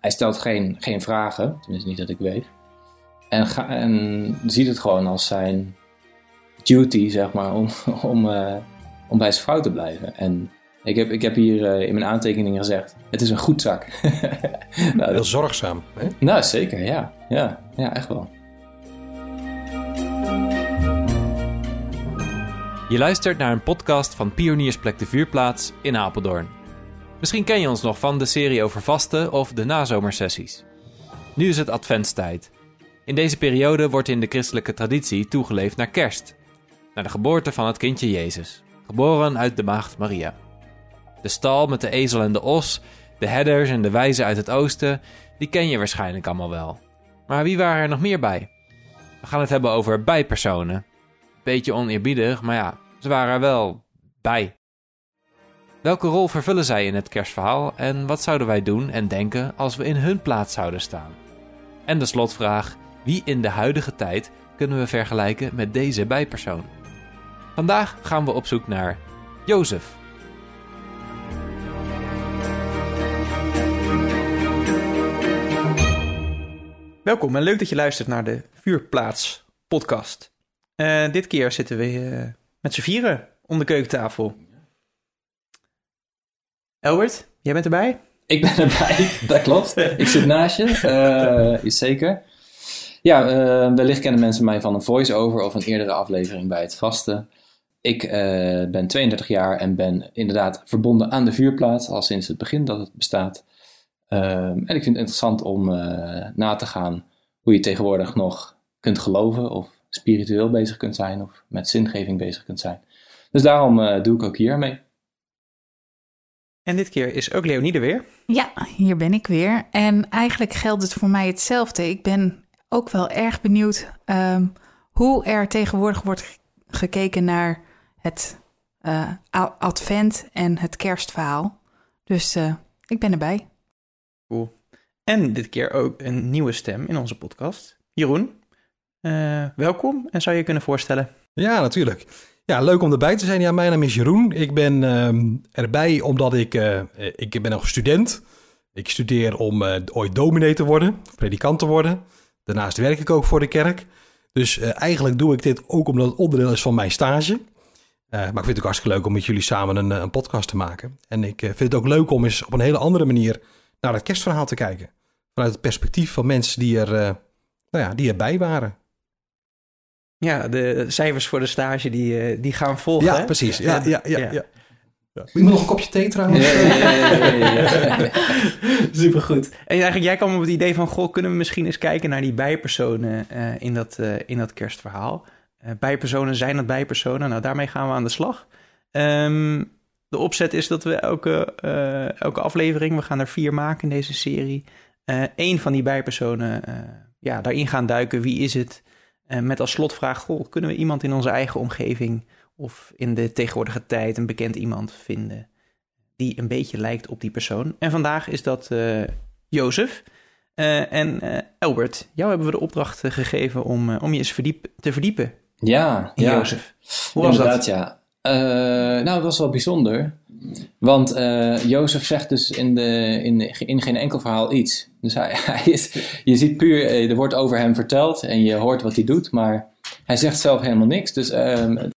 hij stelt geen, geen vragen, tenminste niet dat ik weet. En, ga, en ziet het gewoon als zijn duty, zeg maar, om, om, uh, om bij zijn vrouw te blijven. En ik heb, ik heb hier uh, in mijn aantekeningen gezegd, het is een goed zak. nou, Heel zorgzaam. Hè? Nou, zeker, ja. Ja, ja echt wel. Je luistert naar een podcast van Pioniersplek de Vuurplaats in Apeldoorn. Misschien ken je ons nog van de serie over vasten of de nazomersessies. Nu is het adventstijd. In deze periode wordt in de christelijke traditie toegeleefd naar kerst. Naar de geboorte van het kindje Jezus, geboren uit de maagd Maria. De stal met de ezel en de os, de herders en de wijzen uit het oosten, die ken je waarschijnlijk allemaal wel. Maar wie waren er nog meer bij? We gaan het hebben over bijpersonen. Beetje oneerbiedig, maar ja, ze waren er wel bij. Welke rol vervullen zij in het kerstverhaal en wat zouden wij doen en denken als we in hun plaats zouden staan? En de slotvraag: wie in de huidige tijd kunnen we vergelijken met deze bijpersoon? Vandaag gaan we op zoek naar Jozef. Welkom en leuk dat je luistert naar de Vuurplaats podcast. Uh, dit keer zitten we uh, met z'n vieren om de keukentafel. Albert, jij bent erbij? Ik ben erbij, dat klopt. Ik zit naast je, is zeker. Ja, uh, wellicht kennen mensen mij van een voice-over of een eerdere aflevering bij het vasten. Ik uh, ben 32 jaar en ben inderdaad verbonden aan de vuurplaats al sinds het begin dat het bestaat. en ik vind het interessant om na te gaan hoe je tegenwoordig nog kunt geloven of spiritueel bezig kunt zijn of met zingeving bezig kunt zijn. Dus daarom doe ik ook hier mee. En dit keer is ook Leonide weer. Ja, hier ben ik weer. En eigenlijk geldt het voor mij hetzelfde. Ik ben ook wel erg benieuwd um, hoe er tegenwoordig wordt gekeken naar het uh, advent en het kerstverhaal. Dus uh, ik ben erbij. Cool. En dit keer ook een nieuwe stem in onze podcast. Jeroen, uh, welkom en zou je je kunnen voorstellen? Ja, natuurlijk. Ja, leuk om erbij te zijn. Ja, mijn naam is Jeroen. Ik ben uh, erbij omdat ik, uh, ik ben nog student. Ik studeer om uh, ooit dominee te worden, predikant te worden. Daarnaast werk ik ook voor de kerk. Dus eigenlijk doe ik dit ook omdat het onderdeel is van mijn stage. maar ik vind het ook hartstikke leuk om met jullie samen een, een podcast te maken. En ik vind het ook leuk om eens op een hele andere manier naar het kerstverhaal te kijken. Vanuit het perspectief van mensen die, er, nou ja, die erbij waren. Ja, de cijfers voor de stage die, eh, die gaan volgen. Ja, precies. Ja, ja, ja, ja. ja. Moet nog een kopje thee trouwens? Ja, ja, Supergoed. En eigenlijk, jij kwam op het idee van... Goh, kunnen we misschien eens kijken naar die bijpersonen uh, in, dat, uh, in dat kerstverhaal? Uh, bijpersonen, zijn dat bijpersonen? Nou, daarmee gaan we aan de slag. Um, de opzet is dat we elke, elke aflevering... We gaan er vier maken in deze serie. Eén van die bijpersonen, ja, daarin gaan duiken. Wie is het? Uh, met als slotvraag: goh, kunnen we iemand in onze eigen omgeving of in de tegenwoordige tijd een bekend iemand vinden die een beetje lijkt op die persoon? En vandaag is dat uh, Jozef. Uh, en Albert, jou hebben we de opdracht gegeven om, om je eens verdiep, te verdiepen. Ja, in ja. Jozef. Hoe was Inderdaad, dat? ja. nou, het was wel bijzonder. Want uh, Jozef zegt dus in, de, in, in geen enkel verhaal iets. Dus hij, hij is, je ziet puur, er wordt over hem verteld en je hoort wat hij doet, maar hij zegt zelf helemaal niks. Dus um,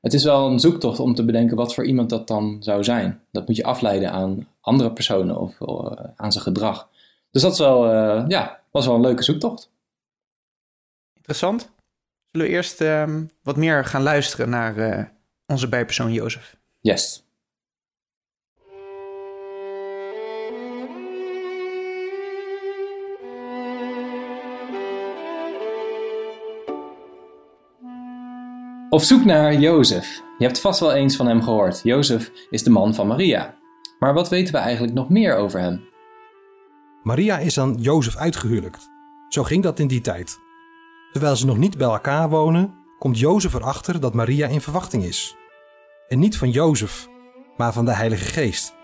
het is wel een zoektocht om te bedenken wat voor iemand dat dan zou zijn. Dat moet je afleiden aan andere personen of uh, aan zijn gedrag. Dus dat is wel, uh, ja, was wel een leuke zoektocht. Interessant. Zullen we eerst um, wat meer gaan luisteren naar onze bijpersoon Jozef? Yes. Op zoek naar Jozef. Je hebt vast wel eens van hem gehoord. Jozef is de man van Maria. Maar wat weten we eigenlijk nog meer over hem? Maria is aan Jozef uitgehuwelijkt. Zo ging dat in die tijd. Terwijl ze nog niet bij elkaar wonen, komt Jozef erachter dat Maria in verwachting is. En niet van Jozef, maar van de Heilige Geest.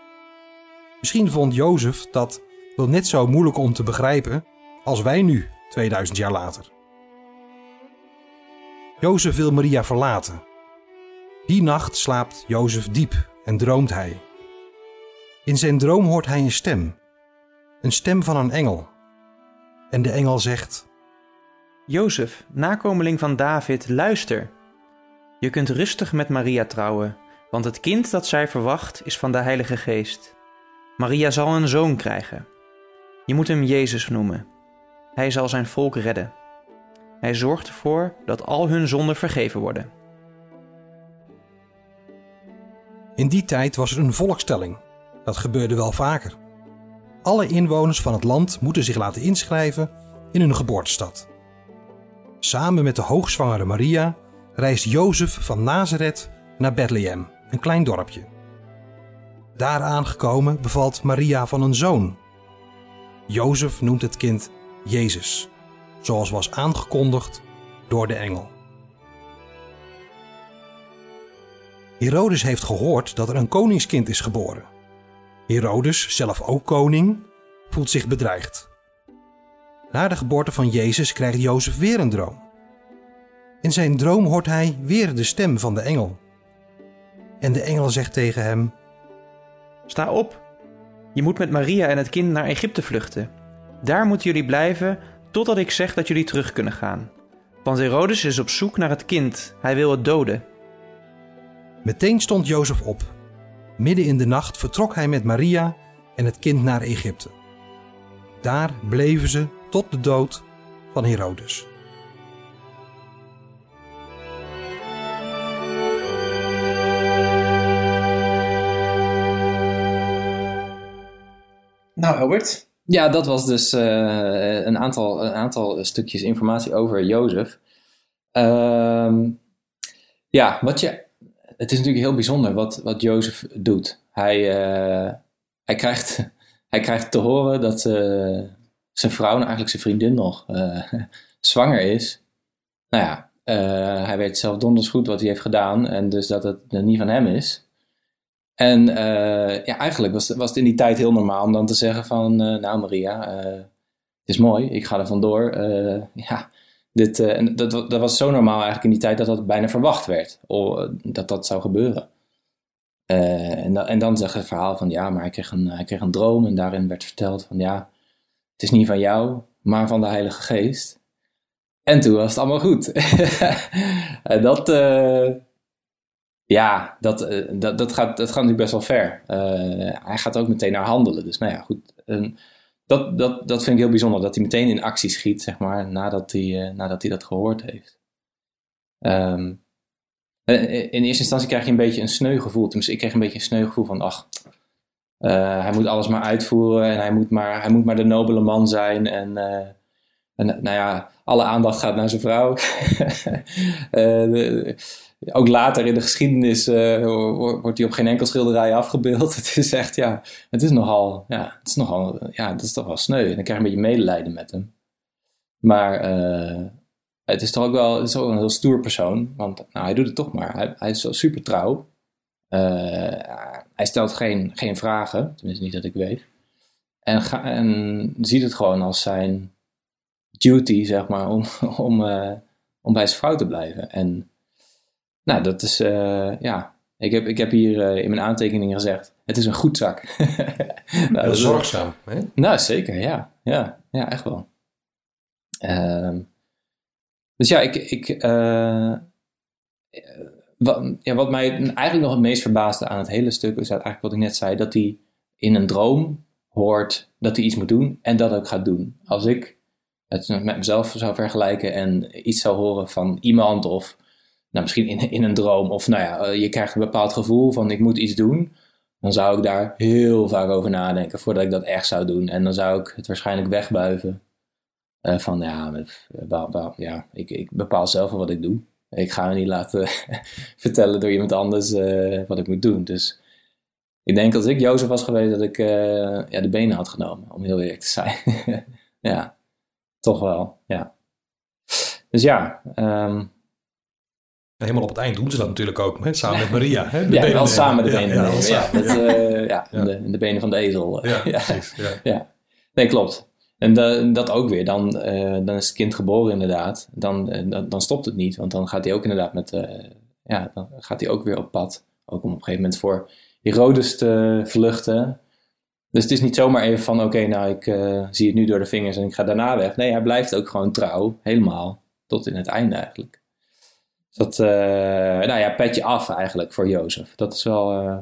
Misschien vond Jozef dat wel net zo moeilijk om te begrijpen als wij nu, 2000 jaar later. Jozef wil Maria verlaten. Die nacht slaapt Jozef diep en droomt hij. In zijn droom hoort hij een stem. een stem van een engel. En de engel zegt: Jozef, nakomeling van David, luister. Je kunt rustig met Maria trouwen, want het kind dat zij verwacht is van de Heilige Geest. Maria zal een zoon krijgen. Je moet hem Jezus noemen. Hij zal zijn volk redden. Hij zorgt ervoor dat al hun zonden vergeven worden. In die tijd was er een volkstelling. Dat gebeurde wel vaker. Alle inwoners van het land moeten zich laten inschrijven in hun geboortestad. Samen met de hoogzwangere Maria reist Jozef van Nazareth naar Bethlehem, een klein dorpje. Daar aangekomen bevalt Maria van een zoon. Jozef noemt het kind Jezus, zoals was aangekondigd door de engel. Herodes heeft gehoord dat er een koningskind is geboren. Herodes, zelf ook koning, voelt zich bedreigd. Na de geboorte van Jezus krijgt Jozef weer een droom. In zijn droom hoort hij weer de stem van de engel. En de engel zegt tegen hem: Sta op. Je moet met Maria en het kind naar Egypte vluchten. Daar moeten jullie blijven totdat ik zeg dat jullie terug kunnen gaan. Want Herodes is op zoek naar het kind. Hij wil het doden. Meteen stond Jozef op. Midden in de nacht vertrok hij met Maria en het kind naar Egypte. Daar bleven ze tot de dood van Herodes. Nou, Albert. Ja, dat was dus eh, een, aantal, een aantal stukjes informatie over Jozef. Ehm, ja, wat je, het is natuurlijk heel bijzonder wat, wat Jozef doet. Hij, eh, hij, krijgt, hij krijgt te horen dat eh, zijn vrouw, nou eigenlijk zijn vriendin nog, zwanger is. Nou ja, hij weet zelf donders goed wat hij heeft gedaan en dus dat het niet van hem is. En uh, ja, eigenlijk was, was het in die tijd heel normaal om dan te zeggen van, uh, nou Maria, uh, het is mooi, ik ga er vandoor. ja, dit, dat, dat was zo normaal eigenlijk in die tijd dat dat bijna verwacht werd, dat dat zou gebeuren. en, dan, en dan zeg het verhaal van, ja, maar hij kreeg, een, hij kreeg een droom en daarin werd verteld van, ja, het is niet van jou, maar van de Heilige Geest. En toen was het allemaal goed. en dat ja, dat, uh, dat, dat, gaat, dat gaat natuurlijk best wel ver. Uh, hij gaat ook meteen naar handelen. Dus nou ja, goed. Dat, dat, dat vind ik heel bijzonder. Dat hij meteen in actie schiet, zeg maar, nadat hij, uh, nadat hij dat gehoord heeft. Um, in eerste instantie krijg je een beetje een sneu gevoel. Ik kreeg een beetje een sneu gevoel van, ach, hij moet alles maar uitvoeren. En hij moet maar, hij moet maar de nobele man zijn. En, en nou ja, alle aandacht gaat naar zijn vrouw. ook later in de geschiedenis uh, wordt hij op geen enkel schilderij afgebeeld. Het is echt, ja, het is nogal, ja, het is nogal, ja, dat is toch wel sneu. En dan krijg je een beetje medelijden met hem. Maar uh, het is toch ook wel, het is ook een heel stoer persoon. Want nou, hij doet het toch maar. Hij, hij is super trouw. Uh, hij stelt geen, geen vragen, tenminste niet dat ik weet. En, ga, en ziet het gewoon als zijn duty, zeg maar, om, om, om bij zijn vrouw te blijven. En nou, dat is, uh, ja, ik heb, ik heb hier uh, in mijn aantekeningen gezegd, het is een goed zak. nou, Heel zorgzaam, hè? Nou, zeker, ja. Ja, ja echt wel. Uh, dus ja, ik, ik uh, wat, ja, wat mij eigenlijk nog het meest verbaasde aan het hele stuk is eigenlijk wat ik net zei, dat hij in een droom hoort dat hij iets moet doen en dat ook gaat doen. Als ik het met mezelf zou vergelijken en iets zou horen van iemand of nou, misschien in, in een droom, of nou ja, eh, je krijgt een bepaald gevoel van ik moet iets doen, dan zou ik daar heel vaak over nadenken voordat ik dat echt zou doen. En dan zou ik het waarschijnlijk wegbuiven. Uh, van ja, ja ik, ik bepaal zelf wel wat ik doe. Ik ga me niet laten vertellen door iemand anders wat ik moet doen. Dus ik denk als ik Jozef was geweest, dat ik ja, de benen had genomen, om heel eerlijk te zijn. ja, toch wel, ja. Dus ja, um, helemaal op het eind doen ze dat natuurlijk ook, hè? samen met Maria. Hè? De ja, wel samen de benen ja, ja, met, uh, ja, In, de, benen van de ezel. Ja, precies. Ja. Nee, klopt. En dat ook weer. Dan, uh, dan is het kind geboren inderdaad. Dan, uh, dan, dan, stopt het niet. Want dan gaat hij ook inderdaad met... ja, dan gaat hij ook weer op pad. Ook om op een gegeven moment voor Herodes te vluchten. Dus het is niet zomaar even van, oké, nou, ik zie het nu door de vingers en ik ga daarna weg. Nee, hij blijft ook gewoon trouw, helemaal, tot in het einde eigenlijk. Dus dat, uh, nou ja, petje af eigenlijk voor Jozef. Dat is wel, uh,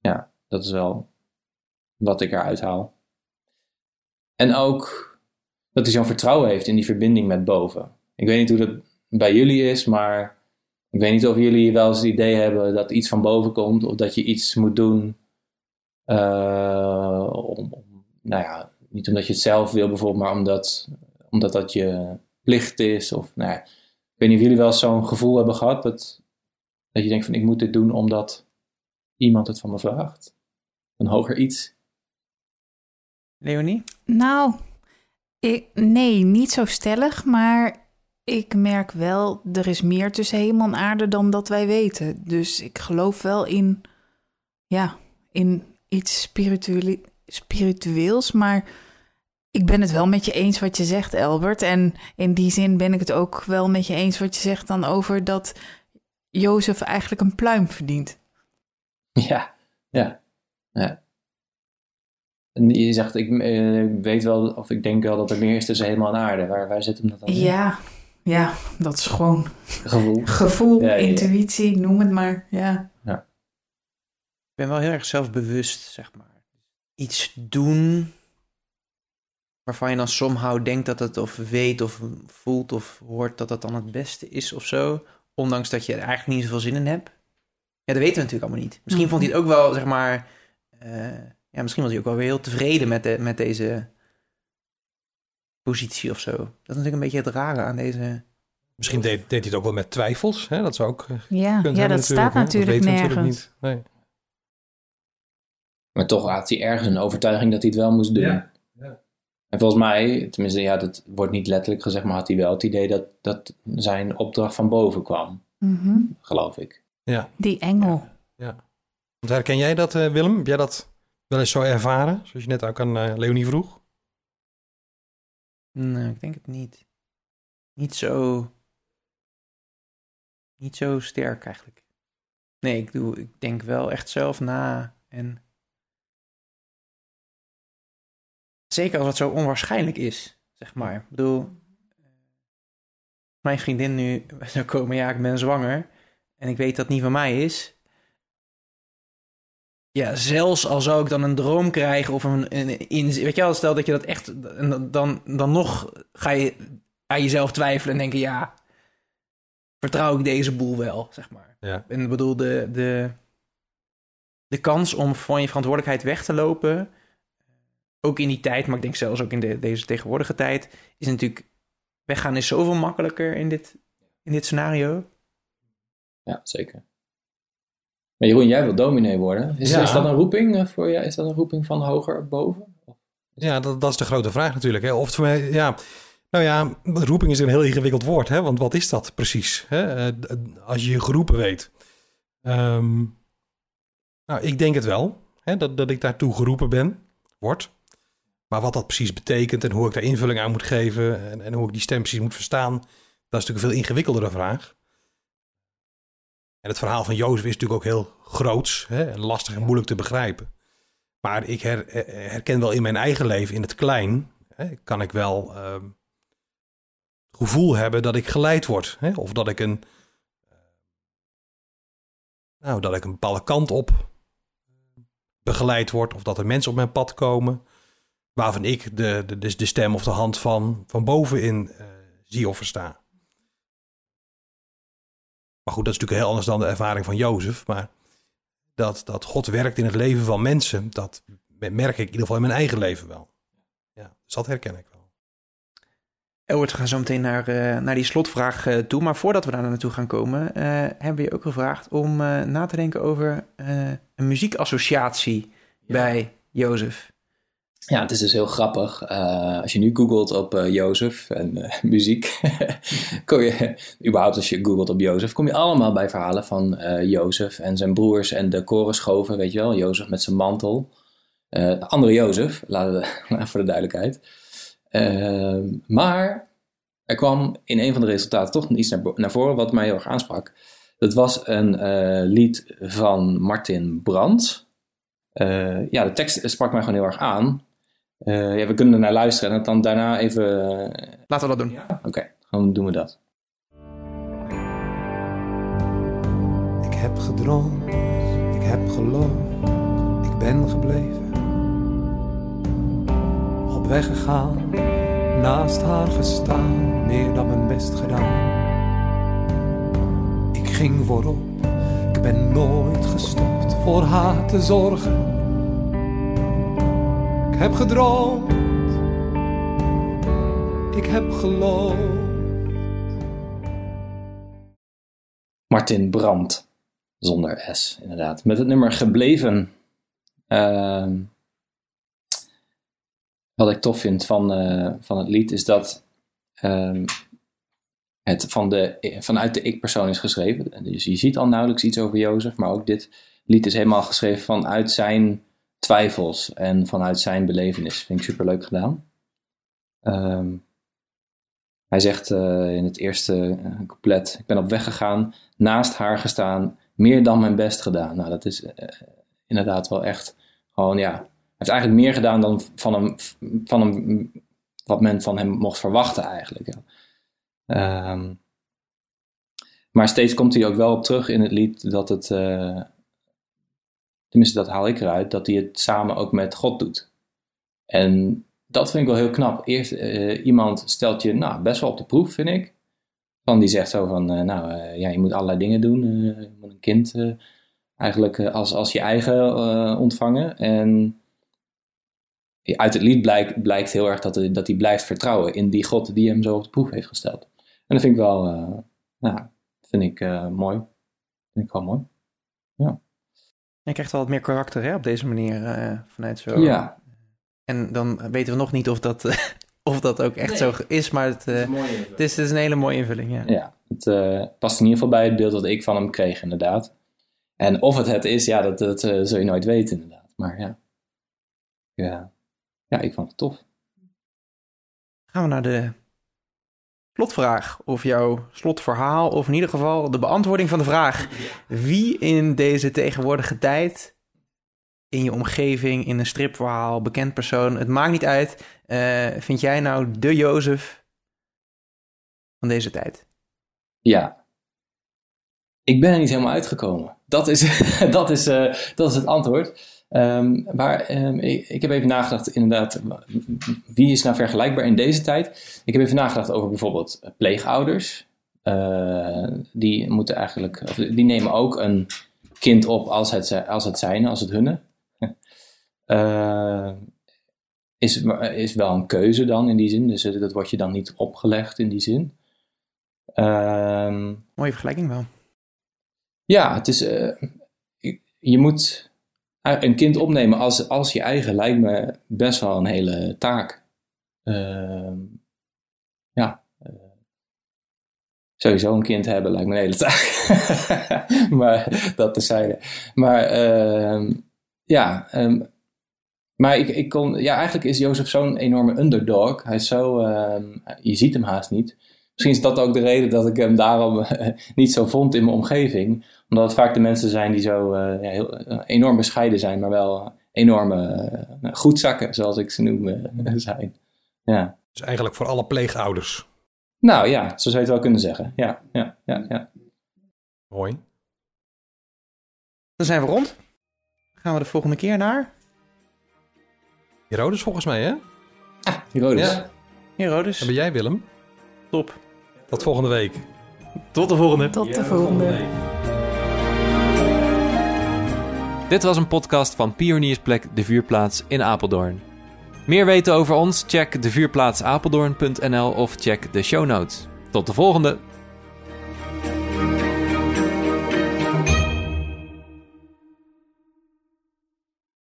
ja, dat is wel wat ik eruit haal. En ook dat hij zo'n vertrouwen heeft in die verbinding met boven. Ik weet niet hoe dat bij jullie is, maar ik weet niet of jullie wel eens het idee hebben dat iets van boven komt of dat je iets moet doen. Om, om, nou ja, niet omdat je het zelf wil bijvoorbeeld, maar omdat, omdat dat je plicht is. Of, nou ja, ik weet niet of jullie wel zo'n gevoel hebben gehad dat, dat je denkt van ik moet dit doen omdat iemand het van me vraagt. Een hoger iets. Leonie? Nou, ik, nee, niet zo stellig, maar ik merk wel, er is meer tussen hemel en aarde dan dat wij weten. Dus ik geloof wel in, ja, in iets spirituele, spiritueels, maar ik ben het wel met je eens wat je zegt, Albert. En in die zin ben ik het ook wel met je eens wat je zegt dan over dat Jozef eigenlijk een pluim verdient. Ja, ja, ja. En je zegt, ik uh, weet wel, of ik denk wel dat er meer is tussen hemel en aarde. Waar, waar zit hem dat dan in? Ja, ja, dat is gewoon gevoel, gevoel Ja, ja, ja. intuïtie, noem het maar. Ja. Ik ben wel heel erg zelfbewust, zeg maar. Iets doen waarvan je dan somehow denkt dat het of weet of voelt of hoort dat dat dan het beste is of zo. Ondanks dat je er eigenlijk niet zoveel zin in hebt. Ja, dat weten we natuurlijk allemaal niet. Misschien vond hij het ook wel, zeg maar... eh, ja, misschien was hij ook wel weer heel tevreden met, de, met deze positie of zo. Dat is natuurlijk een beetje het rare aan deze... Misschien deed, deed hij het ook wel met twijfels. Hè? Dat zou ook eh, Ja, ja dat staat natuurlijk weten we nergens. niet. Nee. Maar toch had hij ergens een overtuiging dat hij het wel moest doen. Ja. En volgens mij, tenminste, ja, dat wordt niet letterlijk gezegd, maar had hij wel het idee dat, dat zijn opdracht van boven kwam, Mhm. geloof ik. Ja. Die engel. Want herken jij dat, eh, Willem? Heb jij dat wel eens zo ervaren? Zoals je net ook aan eh, Leonie vroeg? Nee, ik denk het niet. Niet zo... Niet zo sterk eigenlijk. Nee, ik, doe, ik denk wel echt zelf na en... Zeker als het zo onwaarschijnlijk is, zeg maar. Ik bedoel... Mijn vriendin nu zou komen, ja, ik ben zwanger. En ik weet dat het niet van mij is. Ja, zelfs al zou ik dan een droom krijgen of een, een in, weet je wel, stel dat je dat echt, dan, dan nog ga je aan jezelf twijfelen en denken, ja, vertrouw ik deze boel wel, zeg maar. Ja. En ik bedoel, de, de, de kans om van je verantwoordelijkheid weg te lopen, ook in die tijd, maar ik denk zelfs ook in de, deze tegenwoordige tijd, is natuurlijk, weggaan is zoveel makkelijker in dit, in dit scenario. Ja, zeker. Maar Jeroen, jij wil dominee worden. Is, Ja. is dat een roeping eh, voor jou? Is dat een roeping van hoger boven? Ja, dat, dat is de grote vraag natuurlijk. Hè. Of het voor mij, ja, nou ja, roeping is een heel ingewikkeld woord, hè? want wat is dat precies? Hè? Eh, Als je je geroepen weet. Ehm, nou, ik denk het wel, hè, dat, dat ik daartoe geroepen ben, word. Maar wat dat precies betekent en hoe ik daar invulling aan moet geven en, en hoe ik die stem precies moet verstaan, dat is natuurlijk een veel ingewikkeldere vraag. En het verhaal van Jozef is natuurlijk ook heel groots hè, en lastig en moeilijk te begrijpen. Maar ik her- eh, herken wel in mijn eigen leven, in het klein, hè, kan ik wel ehm, het gevoel hebben dat ik geleid word. Hè, of dat ik een, eh, nou, dat ik een bepaalde kant op begeleid word. Of dat er mensen op mijn pad komen waarvan ik de, de, de, stem of de hand van, van bovenin eh, zie of versta. Maar goed, dat is natuurlijk heel anders dan de ervaring van Jozef. Maar dat, dat God werkt in het leven van mensen, dat merk ik in ieder geval in mijn eigen leven wel. Ja, dus dat herken ik wel. Elbert, we gaan zo meteen naar, eh, naar die slotvraag eh, toe. Maar voordat we daar naartoe gaan komen, eh, hebben we je ook gevraagd om eh, na te denken over eh, een muziekassociatie bij Jozef. Ja, het is dus heel grappig. Eh, als je nu googelt op eh Jozef en eh, muziek, kom je, überhaupt als je googelt op Jozef, kom je allemaal bij verhalen van Jozef en zijn broers en de korenschoven, weet je wel. Jozef met zijn mantel. De andere Jozef, laten we, voor de duidelijkheid. Eh, maar er kwam in een van de resultaten toch iets naar, voren wat mij heel erg aansprak. Dat was een lied van Martin Brandt. ja, de tekst sprak mij gewoon heel erg aan. Eh, ja, we kunnen er naar luisteren en dan daarna even... eh, Laten we dat doen. Oké, dan doen we dat. Ik heb gedroomd, ik heb geloofd, ik ben gebleven. Op weg gegaan, naast haar gestaan, meer dan mijn best gedaan. Ik ging voorop, ik ben nooit gestopt voor haar te zorgen. Ik heb gedroomd, ik heb geloofd. Martin Brandt, zonder S inderdaad. Met het nummer Gebleven. Ehm, wat ik tof vind van, eh, van het lied is dat ehm, het van de, vanuit de ik-persoon is geschreven. Dus je ziet al nauwelijks iets over Jozef, maar ook dit lied is helemaal geschreven vanuit zijn twijfels en vanuit zijn belevenis. Vind ik superleuk gedaan. Ehm, hij zegt eh, in het eerste eh, couplet: Ik ben op weg gegaan, naast haar gestaan, meer dan mijn best gedaan. Nou, dat is eh, inderdaad wel echt gewoon, ja. Hij heeft eigenlijk meer gedaan dan van hem, van hem, wat men van hem mocht verwachten, eigenlijk. Ja. Ehm, maar steeds komt hij ook wel op terug in het lied dat het, tenminste dat haal ik eruit, dat hij het samen ook met God doet. En dat vind ik wel heel knap. Eerst eh, iemand stelt je nou, best wel op de proef, vind ik. Van die zegt zo van, eh, nou eh, ja, je moet allerlei dingen doen. je moet een kind eigenlijk als, als je eigen ontvangen. En uit het lied blijkt, blijkt heel erg dat hij, dat hij blijft vertrouwen in die God die hem zo op de proef heeft gesteld. En dat vind ik wel, nou, vind ik mooi. Vind ik wel mooi. Je krijgt wel wat meer karakter hè, op deze manier eh, vanuit zo. Ja, En dan weten we nog niet of dat, eh, of dat ook echt zo is, maar het, eh, het, is, het is een hele mooie invulling. Ja. Ja, het eh, past in ieder geval bij het beeld dat ik van hem kreeg, inderdaad. En of het het is, ja, dat, dat eh, zul je nooit weten, inderdaad. Maar ja. ja, ja, ik vond het tof. Gaan we naar de slotvraag. Of jouw slotverhaal, of in ieder geval de beantwoording van de vraag. Wie in deze tegenwoordige tijd, in je omgeving, in een stripverhaal, bekend persoon, het maakt niet uit. eh, vind jij nou de Jozef van deze tijd? Ja. Ik ben er niet helemaal uitgekomen. Dat is, dat is, eh, dat is het antwoord. Ehm, maar ehm, ik, ik heb even nagedacht, inderdaad, wie is nou vergelijkbaar in deze tijd? Ik heb even nagedacht over bijvoorbeeld pleegouders. Eh, die moeten eigenlijk, of die nemen ook een kind op als het, als het zijn, als het hunne. Eh, is, is wel een keuze dan in die zin, dus dat wordt je dan niet opgelegd in die zin. Ehm Mooie vergelijking wel. ja, het is. eh, je- je moet een kind opnemen als, als je eigen lijkt me best wel een hele taak. Ehm, ja. eh, sowieso een kind hebben lijkt me een hele taak. maar dat tezijde. Maar ehm, ja. ehm, maar ik, ik kon, ja, eigenlijk is Jozef zo'n enorme underdog. Hij is zo, je ziet hem haast niet. Misschien is dat ook de reden dat ik hem daarom eh, niet zo vond in mijn omgeving. Omdat het vaak de mensen zijn die zo eh, ja, heel, eh, enorm bescheiden zijn, maar wel enorme goedzakken, zoals ik ze noem, zijn. Ja. Dus eigenlijk voor alle pleegouders. Nou ja, zo zou je het wel kunnen zeggen. Ja, ja, ja, ja. Mooi. Dan zijn we rond. Gaan we de volgende keer naar Herodes volgens mij, hè? Herodes. Ja. Herodes. En ben jij Willem? Top. Tot volgende week. Tot de volgende. Tot de volgende. Dit was een podcast van Pioniersplek De Vuurplaats in Apeldoorn. Meer weten over ons? Check devuurplaatsapeldoorn.nl of check de show notes. Tot de volgende!